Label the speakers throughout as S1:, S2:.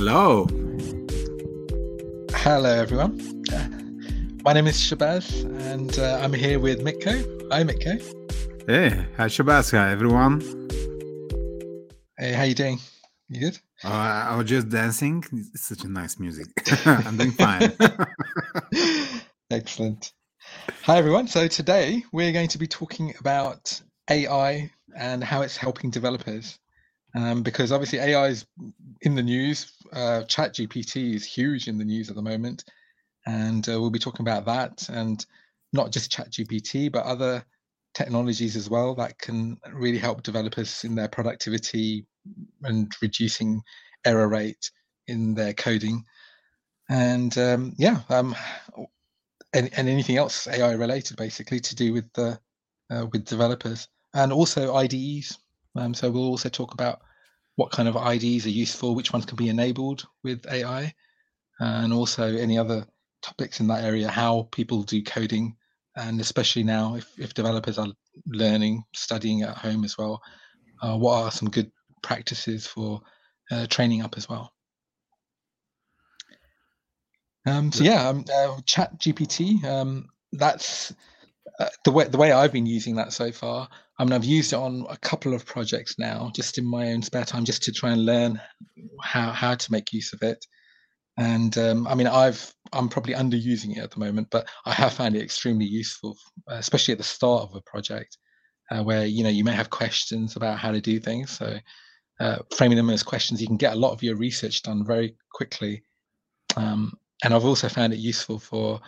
S1: Hello.
S2: Hello, everyone. My name is Shabazz, and uh, I'm here with Mitko. Hi, Mitko.
S1: Hey, hi Shabazz. Hi, everyone.
S2: Hey, how you doing? You good?
S1: Uh, I was just dancing. It's such a nice music. I'm doing fine.
S2: Excellent. Hi, everyone. So today we're going to be talking about AI and how it's helping developers. Um, because obviously AI is in the news. Uh, ChatGPT is huge in the news at the moment, and uh, we'll be talking about that and not just ChatGPT, but other technologies as well that can really help developers in their productivity and reducing error rate in their coding. And um, yeah, um, and, and anything else AI related, basically to do with the uh, with developers and also IDEs. Um, so we'll also talk about what kind of IDs are useful, which ones can be enabled with AI, and also any other topics in that area, how people do coding, and especially now if, if developers are learning, studying at home as well, uh, what are some good practices for uh, training up as well. Um, so yeah, um, uh, ChatGPT. Um, that's uh, the way the way I've been using that so far. I mean, I've used it on a couple of projects now, just in my own spare time, just to try and learn how how to make use of it. And um, I mean, I've I'm probably underusing it at the moment, but I have found it extremely useful, especially at the start of a project, uh, where you know you may have questions about how to do things. So uh, framing them as questions, you can get a lot of your research done very quickly. Um, and I've also found it useful for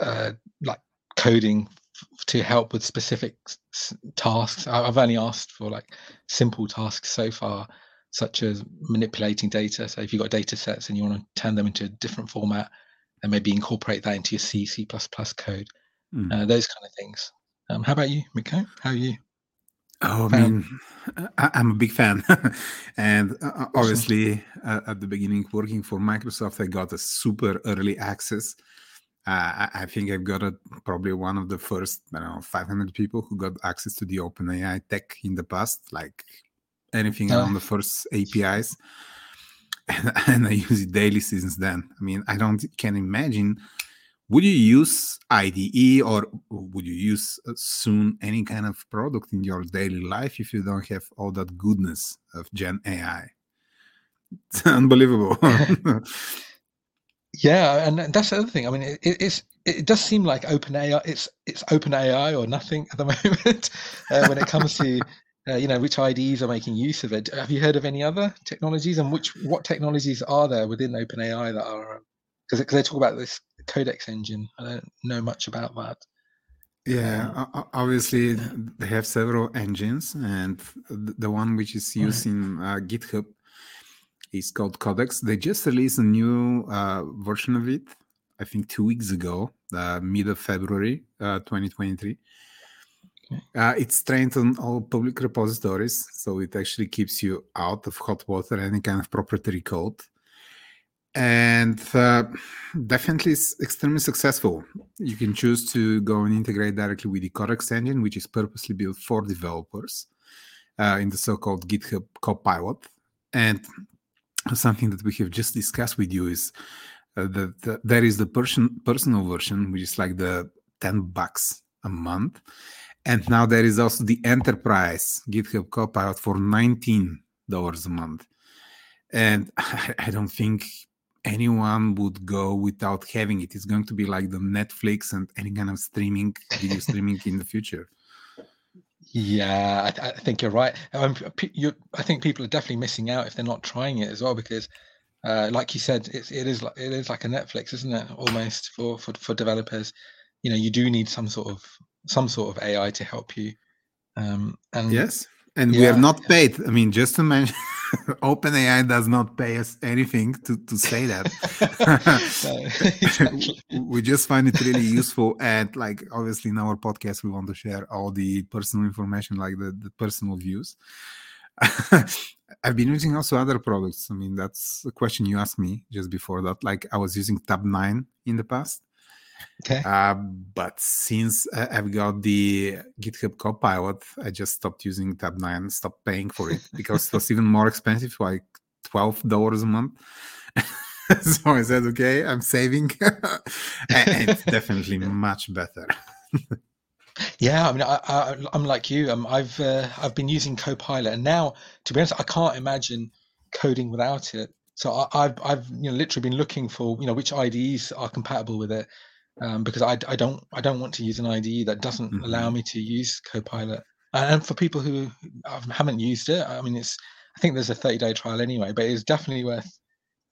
S2: uh, like coding to help with specific tasks. I've only asked for like simple tasks so far, such as manipulating data. So if you've got data sets and you want to turn them into a different format and maybe incorporate that into your C, C++ code, mm. uh, those kind of things. Um, how about you, Mitko? How are you?
S1: Oh, I mean, I, am a big fan, and uh, obviously, uh, at the beginning, working for Microsoft, I got a super early access uh, I think I've got a, probably one of the first, I don't know, 500 people who got access to the OpenAI tech in the past, like anything on the first APIs. And, and, I use it daily since then. I mean, I don't can imagine. Would you use IDE or would you use uh, soon any kind of product in your daily life if you don't have all that goodness of Gen AI? It's unbelievable.
S2: Yeah, and that's the other thing. I mean, it, it's it does seem like OpenAI. It's it's OpenAI or nothing at the moment uh, when it comes to uh, you know which IDs are making use of it. Have you heard of any other technologies, and which what technologies are there within OpenAI that are because um, they talk about this Codex engine. I don't know much about that.
S1: Yeah, um, obviously they have several engines, and the one which is used right. in uh, GitHub it's called Codex. They just released a new uh, version of it, I think two weeks ago, uh, mid of February, uh, 2023. Okay. Uh, it's trained on all public repositories, so it actually keeps you out of hot water, any kind of proprietary code. And uh, definitely it's extremely successful. You can choose to go and integrate directly with the Codex engine, which is purposely built for developers uh, in the so called GitHub Copilot. And something that we have just discussed with you is uh, that the, there is the person, personal version, which is like the 10 bucks a month. And now there is also the enterprise GitHub Copilot for $19 a month. And I, I don't think anyone would go without having it. It's going to be like the Netflix and any kind of streaming, video streaming in the future.
S2: Yeah, I, I think you're right. Um, you, I think people are definitely missing out if they're not trying it as well because, uh, like you said, it's, it is like it is like a Netflix, isn't it? Almost for, for for developers. You know, you do need some sort of some sort of AI to help you. Um, and
S1: yes, and yeah, we are not paid. I mean, just to mention, OpenAI does not pay us anything to, to say that. we just find it really useful. And like, obviously, in our podcast, we want to share all the personal information, like the, the personal views. I've been using also other products. I mean, that's a question you asked me just before that. Like, I was using Tabnine in the past.
S2: Okay.
S1: Uh, but since I've got the GitHub Copilot, I just stopped using Tabnine, stopped paying for it because it was even more expensive. like twelve dollars a month. so I said, okay, I'm saving, it's definitely much better.
S2: yeah, I mean, I, am like you. Um, I've uh, I've been using Copilot, and now, to be honest, I can't imagine coding without it. So I, have I've you know literally been looking for you know which IDEs are compatible with it, um, because I, I don't I don't want to use an IDE that doesn't mm-hmm. allow me to use Copilot. And for people who haven't used it, I mean, it's I think there's a 30 day trial anyway, but it's definitely worth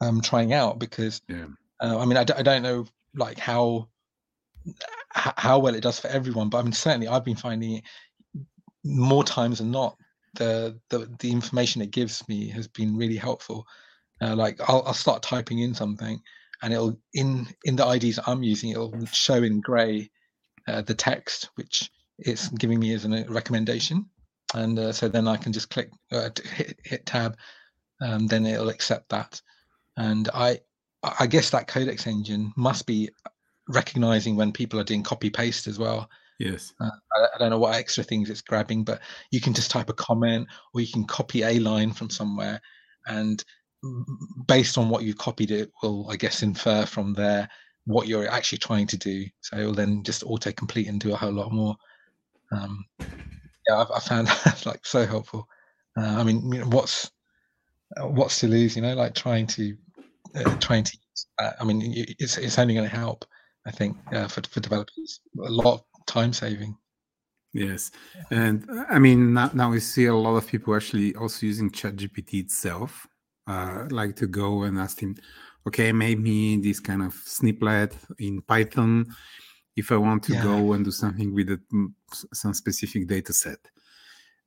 S2: um, trying out because yeah. uh, I mean I d- I don't know like how how well it does for everyone, but I mean certainly I've been finding it more times than not the the, the information it gives me has been really helpful. Uh, like I'll, I'll start typing in something and it'll in in the IDs I'm using it'll show in grey uh, the text which it's giving me as a recommendation and uh, so then I can just click uh, hit, hit tab and then it'll accept that and I I guess that codex engine must be recognizing when people are doing copy paste as well.
S1: Yes.
S2: Uh, I, I, don't know what extra things it's grabbing, but you can just type a comment or you can copy a line from somewhere, and based on what you copied, it will, I guess, infer from there what you're actually trying to do. So it will then just auto complete and do a whole lot more. Um, yeah, I've, I found that like so helpful. Uh, I mean, what's what's to lose? You know, like trying to uh, trying to. Uh, I mean, it's it's only going to help. I think uh, for for developers, a lot of time saving.
S1: Yes, and I mean now, now we see a lot of people actually also using ChatGPT itself, uh, like to go and ask him, okay, maybe this kind of snippet in Python if I want to yeah. go and do something with a, mm, some specific data set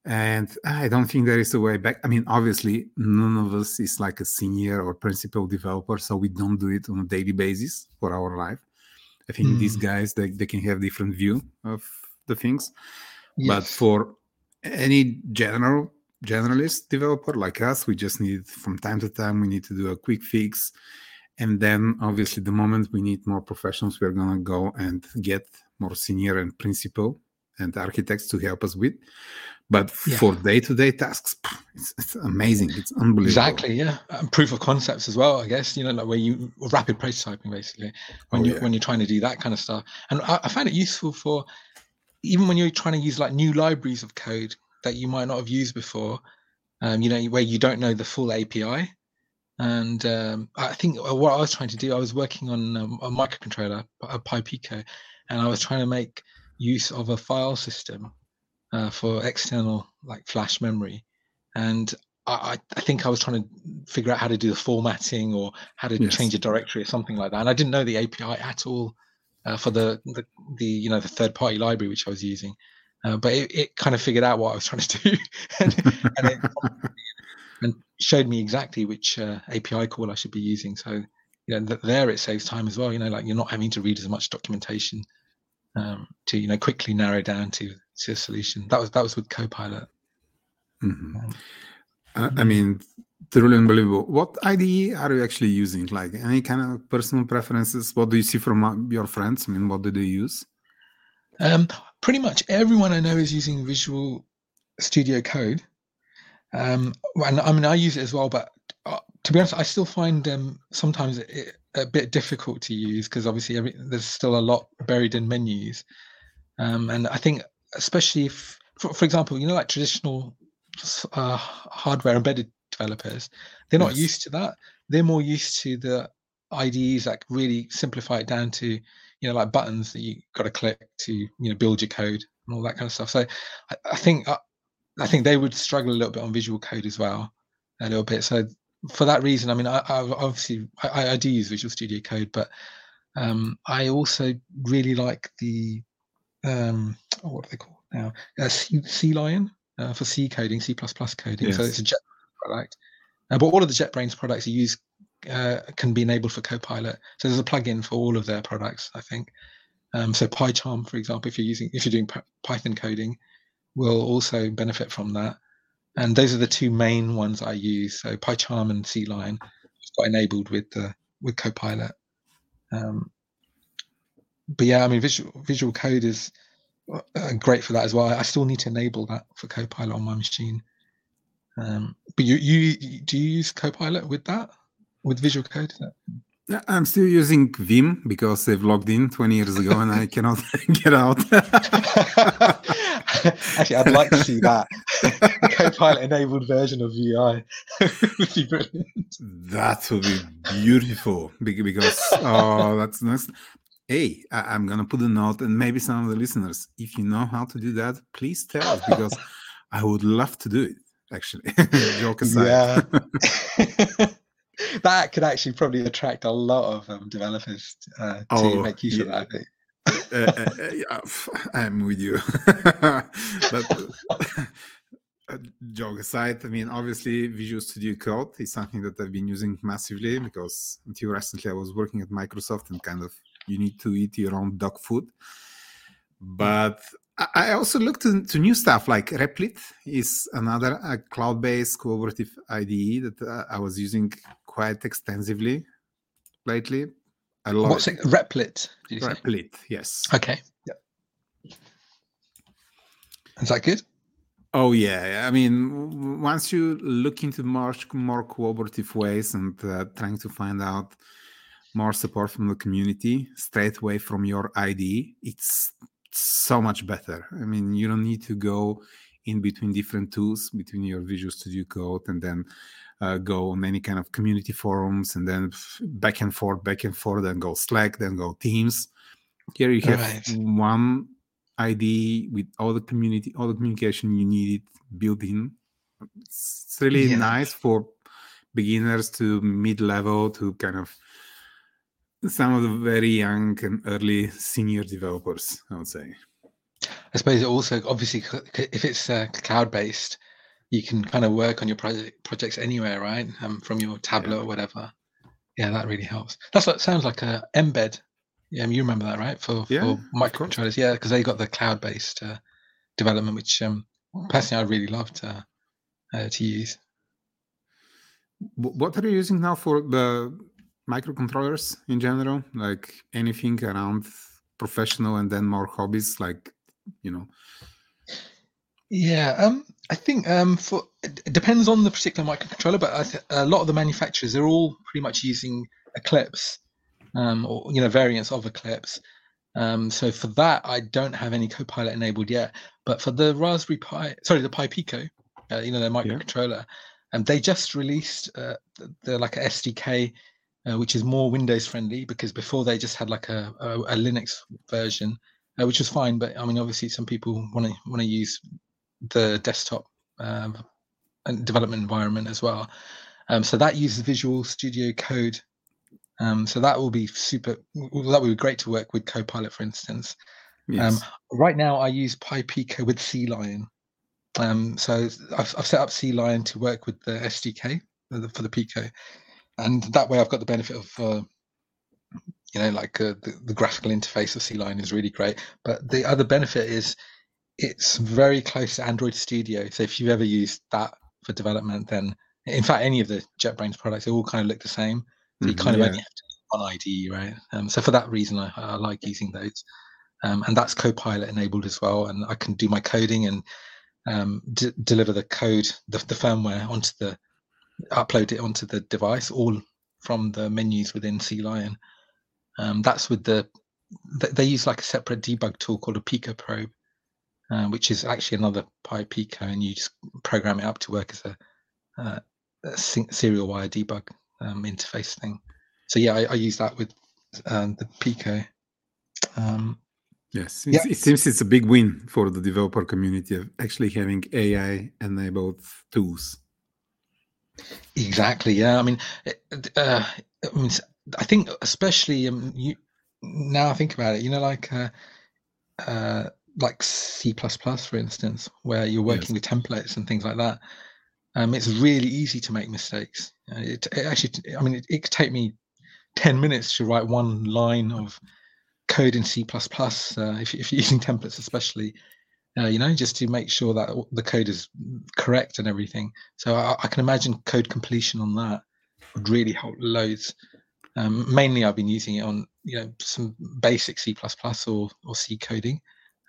S1: and i don't think there is a way back i mean obviously none of us is like a senior or principal developer so we don't do it on a daily basis for our life i think mm. these hmm. guys they, they can have different view of the things yes. but for any general generalist developer like us we just need from time to time we need to do a quick fix. And then obviously the moment we need more professionals we're going to go and get more senior and principal and architects to help us with. But yeah. for day-to-day tasks it's, it's, amazing. It's unbelievable.
S2: Exactly yeah. And proof of concepts as well i guess you know like where you rapid prototyping basically when oh, you yeah. when you're trying to do that kind of stuff. And I, I find it useful for even when you're trying to use like new libraries of code that you might not have used before um, you know where you don't know the full api and um, i think what i was trying to do i was working on um, a microcontroller a Pi Pico and i was trying to make use of a file system uh, for external like flash memory, and I, I, think I was trying to figure out how to do the formatting or how to yes. change a directory or something like that, and I didn't know the API at all uh, for the, the, the you know the third party library which I was using, uh, but it, it, kind of figured out what I was trying to do, and, and, it, and, showed me exactly which uh, API call I should be using. So you know there it saves time as well. You know, like you're not having to read as much documentation um, to you know quickly narrow down to to a solution. That was that was with Copilot.
S1: Mm-hmm. Um, uh, I mean, truly unbelievable. What IDE are you actually using? Like any kind of personal preferences? What do you see from uh, your friends? I mean, what do they use?
S2: Um, pretty much everyone I know is using Visual Studio Code. Um, and I mean, I use it as well, but uh, to be honest, I still find um, sometimes it, a bit difficult to use because obviously every, there's still a lot buried in menus. Um, and I think, especially if, for, for example, you know, like traditional uh, hardware embedded developers, they're not yes. used to that. They're more used to the IDEs that really simplify it down to, you know, like buttons that you got to click to, you know, build your code and all that kind of stuff. So I, I think uh, I think they would struggle a little bit on visual code as well, a little bit. So for that reason, I mean, I, I obviously I, I, do use Visual Studio Code, but um, I also really like the um, oh, what are they called now? Uh, C, CLion uh, for C coding, C coding. Yes. So it's a Jet product. Uh, but all of the JetBrains products you use uh, can be enabled for Copilot. So there's a plugin for all of their products, I think. Um, so PyCharm, for example, if you're using if you're doing Python coding, will also benefit from that and those are the two main ones I use. So PyCharm and CLion got enabled with the with Copilot. Um, but yeah, I mean, Visual Visual Code is uh, great for that as well. I still need to enable that for Copilot on my machine. Um, but you, you do you use Copilot with that with Visual Code?
S1: I'm still using Vim because they've logged in 20 years ago and I cannot get out.
S2: Actually, I'd like to see that. The Copilot enabled version of VI would be brilliant.
S1: That would be beautiful because, oh, that's nice. Hey, I- am going to put a note and maybe some of the listeners, if you know how to do that, please tell us because I would love to do it, actually. Joke aside.
S2: Yeah that could actually probably attract a lot of um, developers uh, to oh, make use yeah. of that.
S1: uh, uh, yeah, I'm with you. but uh, joke aside, I mean, obviously, Visual Studio Code is something that I've been using massively because until recently I was working at Microsoft and kind of you need to eat your own dog food. But I also looked into new stuff like Replit is another uh, cloud-based collaborative IDE that uh, I was using quite extensively lately.
S2: I love What's it? Replit?
S1: Replit, yes.
S2: Okay. Yeah. Is that good?
S1: Oh yeah, I mean, once you look into more more collaborative ways and uh, trying to find out more support from the community straight away from your IDE, it's so much better. I mean, you don't need to go in between different tools between your Visual Studio Code and then uh, go on any kind of community forums and then back and forth, back and forth, then go Slack, then go Teams. Here you have right. one ID with all the community, all the communication you needed built in. It's really yeah. nice for beginners to mid level to kind of some of the very young and early senior developers, I would say.
S2: I suppose also, obviously, if it's uh, cloud based, you can kind of work on your project projects anywhere, right? Um, from your tablet yeah. or whatever. Yeah, that really helps. That's what sounds like a Mbed. Yeah, you remember that, right? For, yeah, for microcontrollers, yeah, because they got the cloud based uh, development, which um, personally I really love to uh, to use.
S1: What are you using now for the microcontrollers in general? Like anything around professional and then more hobbies, like you know.
S2: Yeah, um, I think um, for it depends on the particular microcontroller, but th- a lot of the manufacturers they're all pretty much using Eclipse, um, or you know variants of Eclipse. Um, so for that, I don't have any Copilot enabled yet. But for the Raspberry Pi, sorry, the Pi Pico, uh, you know, their microcontroller, and they just released uh, the, the like a SDK uh, which is more Windows friendly because before they just had like a, a, a Linux version, uh, which was fine. But I mean, obviously, some people want to want to use the desktop um, development environment as well. Um, so that uses Visual Studio Code. Um, so that will be super. That would be great to work with Copilot, for instance. Yes. Um, right now, I use Pi Pico with CLion. Um, so I've, I've, set up CLion to work with the SDK for the, for the Pico and that way I've got the benefit of uh, you know like uh, the, the, graphical interface of CLion is really great. But the other benefit is it's very close to Android Studio. So if you've ever used that for development, then in fact any of the JetBrains products they all kind of look the same. So you mm-hmm, kind of yeah. only have to one IDE, right? Um, so for that reason, I, I like using those. Um, and that's Copilot enabled as well, and I can do my coding and um, d- deliver the code, the, the firmware onto the upload it onto the device, all from the menus within CLion. Um, that's with the they use like a separate debug tool called a Pico probe, uh, which is actually another Pi Pico, and you just program it up to work as a, uh, a serial wire debug um, interface thing. So yeah, I, I use that with um, the Pico. Um,
S1: yes, yeah. it seems it's a big win for the developer community of actually having AI enabled tools.
S2: Exactly. Yeah. I mean, uh, I mean, I think especially um, you now I think about it. You know, like uh, uh, like C plus plus, for instance, where you're working yes. with templates and things like that. Um, it's really easy to make mistakes. It, it actually, I mean, it, it, could take me ten minutes to write one line of code in C plus plus uh, if, if you're using templates, especially uh, you know, just to make sure that the code is correct and everything. So I, I can imagine code completion on that would really help loads. Um, mainly, I've been using it on you know some basic C++ or or C coding,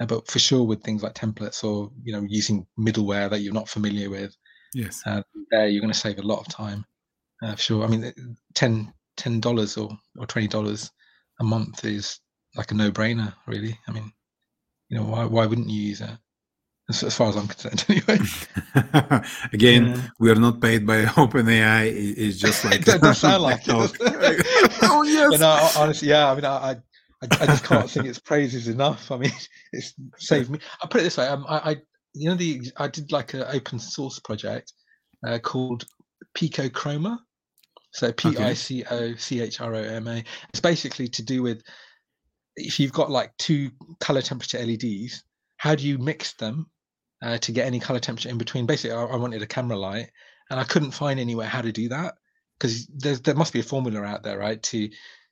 S2: uh, but for sure with things like templates or you know using middleware that you're not familiar with,
S1: Yes.
S2: Uh, there, you're going to save a lot of time. Uh, sure. I mean, 10 dollars or or twenty dollars a month is like a no brainer, really. I mean, you know, why why wouldn't you use it? As, as far as I'm concerned, anyway.
S1: Again, yeah. we are not paid by OpenAI. It's just like
S2: it does sound like it. oh yes. But no, honestly, yeah. I mean, I, I, I just can't think its praises enough. I mean, it's saved me. I put it this way. Um, I, I, you know, the I did like an open source project uh, called Pico Chroma. So P I C O C H R O M A. It's basically to do with if you've got like two color temperature LEDs, how do you mix them uh, to get any color temperature in between? Basically, I, I, wanted a camera light, and I couldn't find anywhere how to do that because there must be a formula out there, right? To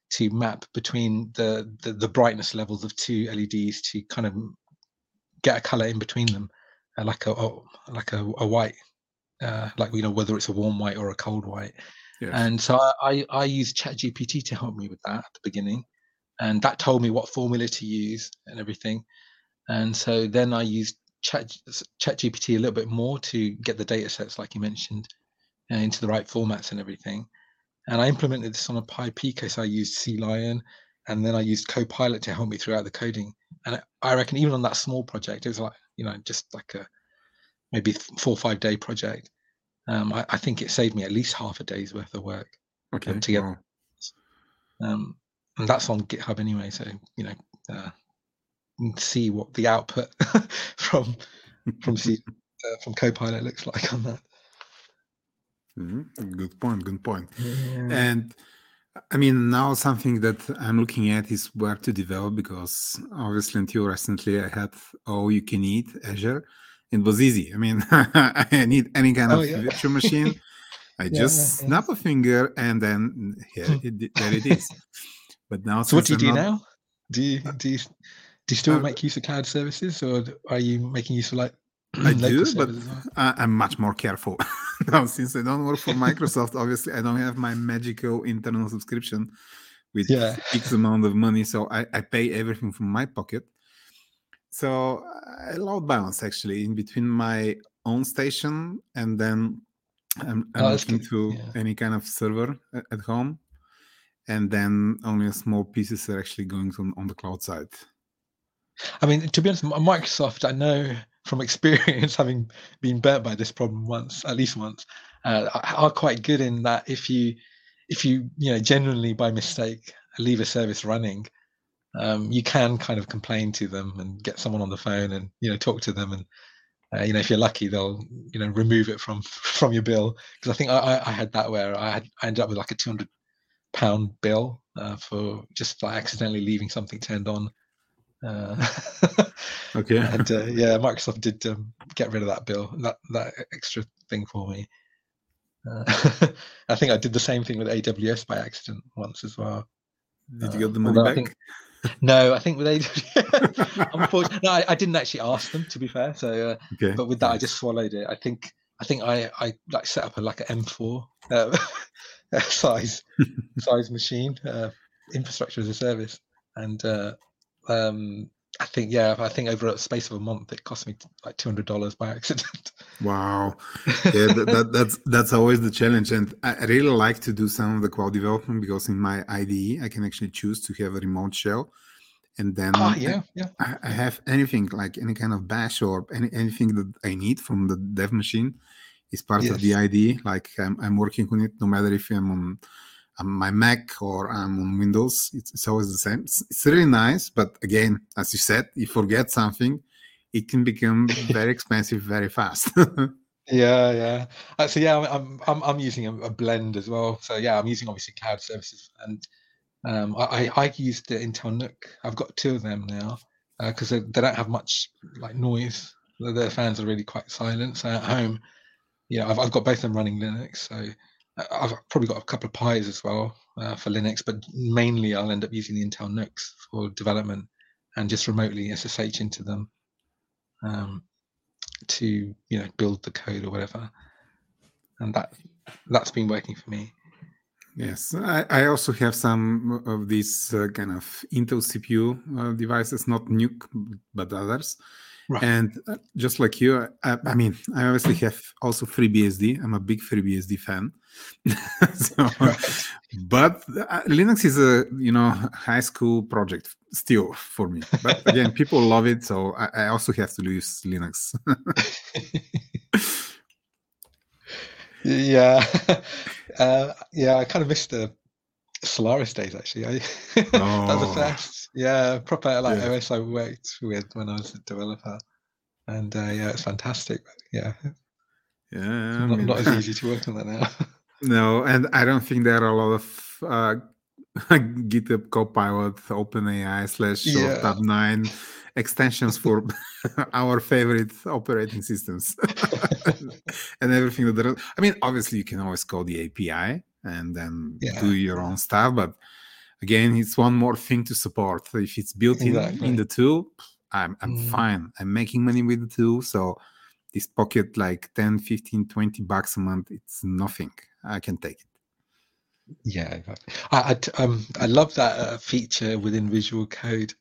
S2: to map between the, the, the brightness levels of two LEDs to kind of get a color in between them, uh, like a, a like a, a white, uh, like you know whether it's a warm white or a cold white. Yes. And so I, I, I used ChatGPT to help me with that at the beginning. And that told me what formula to use and everything. And so then I used Chat, ChatGPT a little bit more to get the data sets, like you mentioned, uh, into the right formats and everything. And I implemented this on a Pi Pico. case. I used CLion and then I used Copilot to help me throughout the coding. And I reckon even on that small project, it was like, you know, just like a maybe four or five day project um, I, I, think it saved me at least half a day's worth of work.
S1: Okay. Um,
S2: to get, wow. um, and that's on GitHub anyway. So you know, uh, see what the output from from C, uh, from Copilot looks like on that.
S1: Mm-hmm. Good point. Good point. Yeah. And I mean, now something that I'm looking at is where to develop because obviously until recently I had all you can eat Azure it was easy. I mean, I need any kind of oh, yeah. virtual machine. I yeah, just snap a finger and then here it, there it is. But now,
S2: so what do you do not... now? Do you uh, do you, do you still uh, make use of cloud services, or are you making use of like?
S1: I do, but well? I'm much more careful now since I don't work for Microsoft. obviously, I don't have my magical internal subscription with yeah. X amount of money, so I, I pay everything from my pocket. So uh, I load balance actually in between my own station and then I'm, I'm oh, looking to yeah. any kind of server uh, at home, and then only a small pieces are actually going to, on the cloud side.
S2: I mean, to be honest, Microsoft, I know from experience, having been burnt by this problem once, at least once, uh, are quite good in that if you, if you, you know, genuinely by mistake leave a service running, um, you can kind of complain to them and get someone on the phone and you know talk to them and uh, you know if you're lucky they'll you know remove it from from your bill because I think I, I had that where I had I ended up with like a 200 pound bill uh, for just like accidentally leaving something turned on. Uh,
S1: okay.
S2: and uh, yeah, Microsoft did um, get rid of that bill, that that extra thing for me. Uh, I think I did the same thing with AWS by accident once as well.
S1: Did you get the money back?
S2: Think, no, I think with AWS, unfortunately, no, I, I, didn't actually ask them to be fair. So, uh, okay. but with that, I just swallowed it. I think, I think I, I like set up a like an M4 uh, size size machine, uh, infrastructure as a service, and uh, um, I think yeah, I think over a space of a month, it cost me like two hundred dollars by accident.
S1: Wow, yeah, that, that, that's that's always the challenge, and I really like to do some of the cloud development because in my IDE I can actually choose to have a remote shell, and then
S2: oh, yeah, yeah.
S1: I, I have anything like any kind of bash or any anything that I need from the dev machine is part yes. of the IDE. Like I'm, I'm working on it, no matter if I'm on on my Mac or I'm on Windows. It's, it's always the same. It's, it's, really nice, but again, as you said, you forget something, it can become very expensive very fast.
S2: yeah, yeah. Uh, so yeah, I'm I'm I'm using a, a, blend as well. So yeah, I'm using obviously cloud services, and um, I I used the Intel NUC. I've got two of them now because uh, they, they don't have much like noise. Their fans are really quite silent. So at home, know, I've I've got both of them running Linux. So I've probably got a couple of Pis as well uh, for Linux, but mainly I'll end up using the Intel NUCs for development and just remotely SSH into them um, to you know build the code or whatever. And that that's been working for me.
S1: Yes, I, I also have some of these uh, kind of Intel CPU uh, devices, not NUC, but others. Right. And uh, just like you, I, I, mean, I obviously have also FreeBSD. I'm a big FreeBSD fan. so, right. But uh, Linux is a you know high school project still for me. But again, people love it, so I, I also have to use Linux.
S2: yeah, uh, yeah. I kind of missed the Solaris days actually. I, oh. that was the first, yeah, proper like yeah. OS I worked with when I was a developer, and uh, yeah, it's fantastic. Yeah,
S1: yeah,
S2: not, mean, not, as easy to work on that now.
S1: no, and I don't think there are a lot of uh, GitHub Copilot, OpenAI slash yeah. Tabnine extensions for our favorite operating systems and everything that. I mean, obviously, you can always call the API and then yeah. do your own stuff. But again, it's one more thing to support. If it's built exactly. in in the tool, I'm I'm mm. fine. I'm making money with the tool, so this pocket like 10, 15, 20 bucks a month, it's nothing. I can take it.
S2: Yeah, I I, um, I love that uh, feature within Visual Code,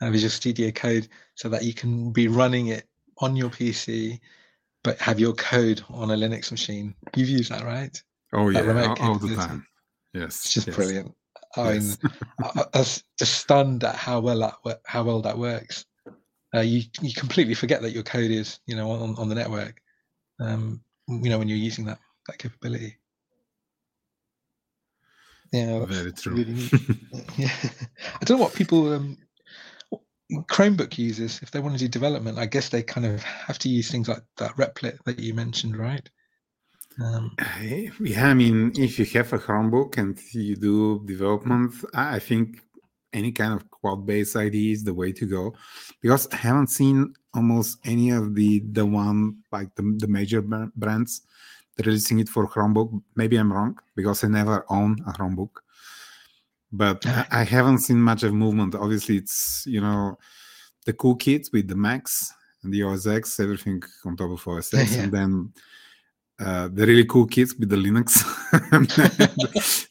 S2: uh, Visual Studio Code, so that you can be running it on your PC, but have your code on a Linux machine. You've used that, right?
S1: Oh yeah, all, all, the time. Yes,
S2: it's just
S1: yes.
S2: brilliant. I mean, I, I, was just stunned at how well that how well that works. Uh, you you completely forget that your code is you know on, on the network. Um, you know when you're using that that capability. Yeah,
S1: very true.
S2: Really yeah, I don't know what people um, Chromebook users if they want to do development. I guess they kind of have to use things like that Replit that you mentioned, right?
S1: Um, yeah, I mean, if you have a Chromebook and you do development, I think any kind of cloud-based IDE is the way to go because I haven't seen almost any of the the one like the, the major brands releasing it for Chromebook. Maybe I'm wrong because I never own a Chromebook, but I haven't seen much of movement. Obviously, it's you know the cool kits with the Macs and the OS X, everything on top of OS X, yeah. and then uh, the really cool kids with the Linux,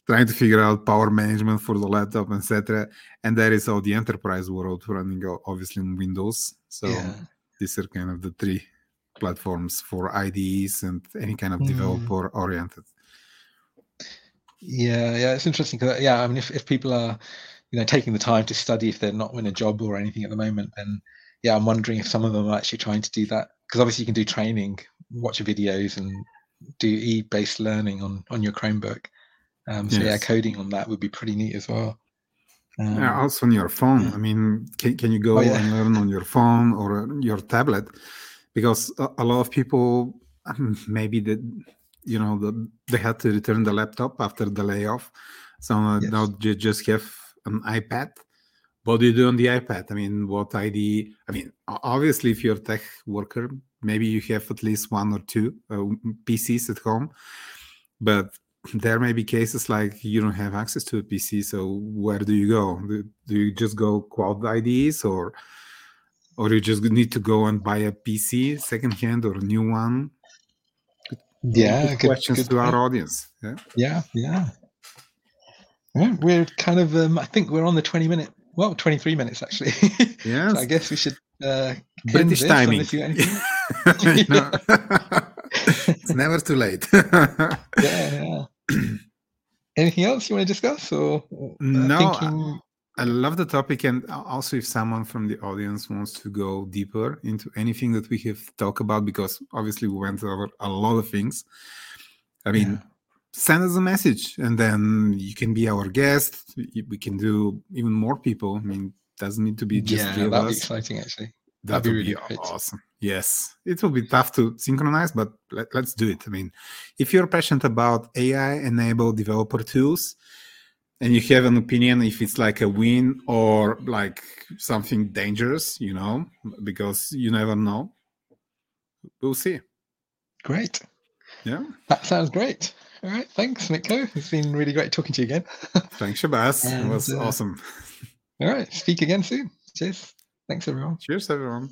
S1: trying to figure out power management for the laptop, etc. And that is all the enterprise world running obviously on Windows. So yeah. these are kind of the three platforms for IDEs and any kind of mm. developer oriented.
S2: Yeah, yeah, it's interesting because yeah, I mean, if, if people are you know taking the time to study if they're not in a job or anything at the moment, then yeah, I'm wondering if some of them are actually trying to do that because obviously you can do training, watch videos, and do e-based learning on on your Chromebook. Um, so yes. yeah, coding on that would be pretty neat as well.
S1: Um, yeah, also on your phone. Yeah. I mean, can, can you go oh, yeah. and learn on your phone or your tablet? Because a, a lot of people maybe that you know the, they had to return the laptop after the layoff, so yes. now they just have an iPad. What do you do on the iPad? I mean, what ID? I mean, obviously, if you're a tech worker, maybe you have at least one or two uh, PCs at home, but there may be cases like you don't have access to a PC. So where do you go? Do, you just go cloud IDs or or you just need to go and buy a PC secondhand or a new one?
S2: Yeah, good,
S1: questions good to point. our audience. Yeah,
S2: yeah, yeah. Yeah, we're kind of. Um, I think we're on the twenty minute. Well, twenty three minutes actually.
S1: Yeah.
S2: so I guess we should uh,
S1: British timing. it's never too late.
S2: yeah, yeah. Anything else you want to discuss, or
S1: uh, no? Thinking... I, I love the topic, and also if someone from the audience wants to go deeper into anything that we have talked about, because obviously we went over a lot of things. I mean. Yeah send us a message and then you can be our guest we can do even more people i mean doesn't need to be just
S2: yeah that'd be exciting actually
S1: that would be, really awesome. Yes, it will be tough to synchronize, but let, us do it. I mean, if you're passionate about AI-enabled developer tools, and you have an opinion if it's like a win or like something dangerous, you know, because you never know. We'll see.
S2: Great.
S1: Yeah.
S2: That sounds great. All right. Thanks, Mitko. It's been really great talking to you again.
S1: Thanks, Shabazz. it was uh, awesome.
S2: All right. Speak again soon. Cheers. Thanks, everyone.
S1: Cheers, everyone.